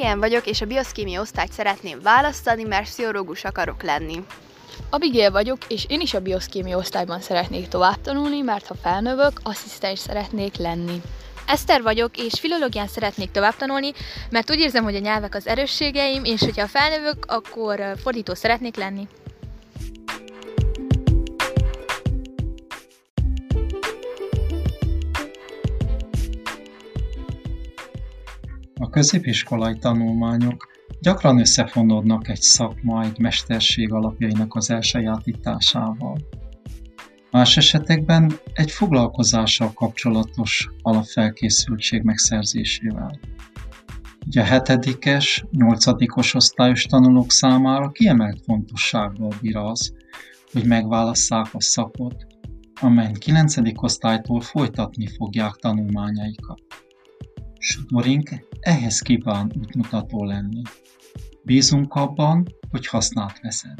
Adrián vagyok, és a bioszkémia osztályt szeretném választani, mert pszichológus akarok lenni. Abigail vagyok, és én is a bioszkémia osztályban szeretnék tovább tanulni, mert ha felnövök, asszisztens szeretnék lenni. Eszter vagyok, és filológián szeretnék tovább tanulni, mert úgy érzem, hogy a nyelvek az erősségeim, és hogyha felnövök, akkor fordító szeretnék lenni. A középiskolai tanulmányok gyakran összefonódnak egy szakma, egy mesterség alapjainak az elsajátításával. Más esetekben egy foglalkozással kapcsolatos alapfelkészültség megszerzésével. Ugye a hetedikes, nyolcadikos osztályos tanulók számára kiemelt fontossággal bír az, hogy megválasszák a szakot, amelyen 9. osztálytól folytatni fogják tanulmányaikat. Sodorink ehhez kíván útmutató lenni. Bízunk abban, hogy hasznát veszed.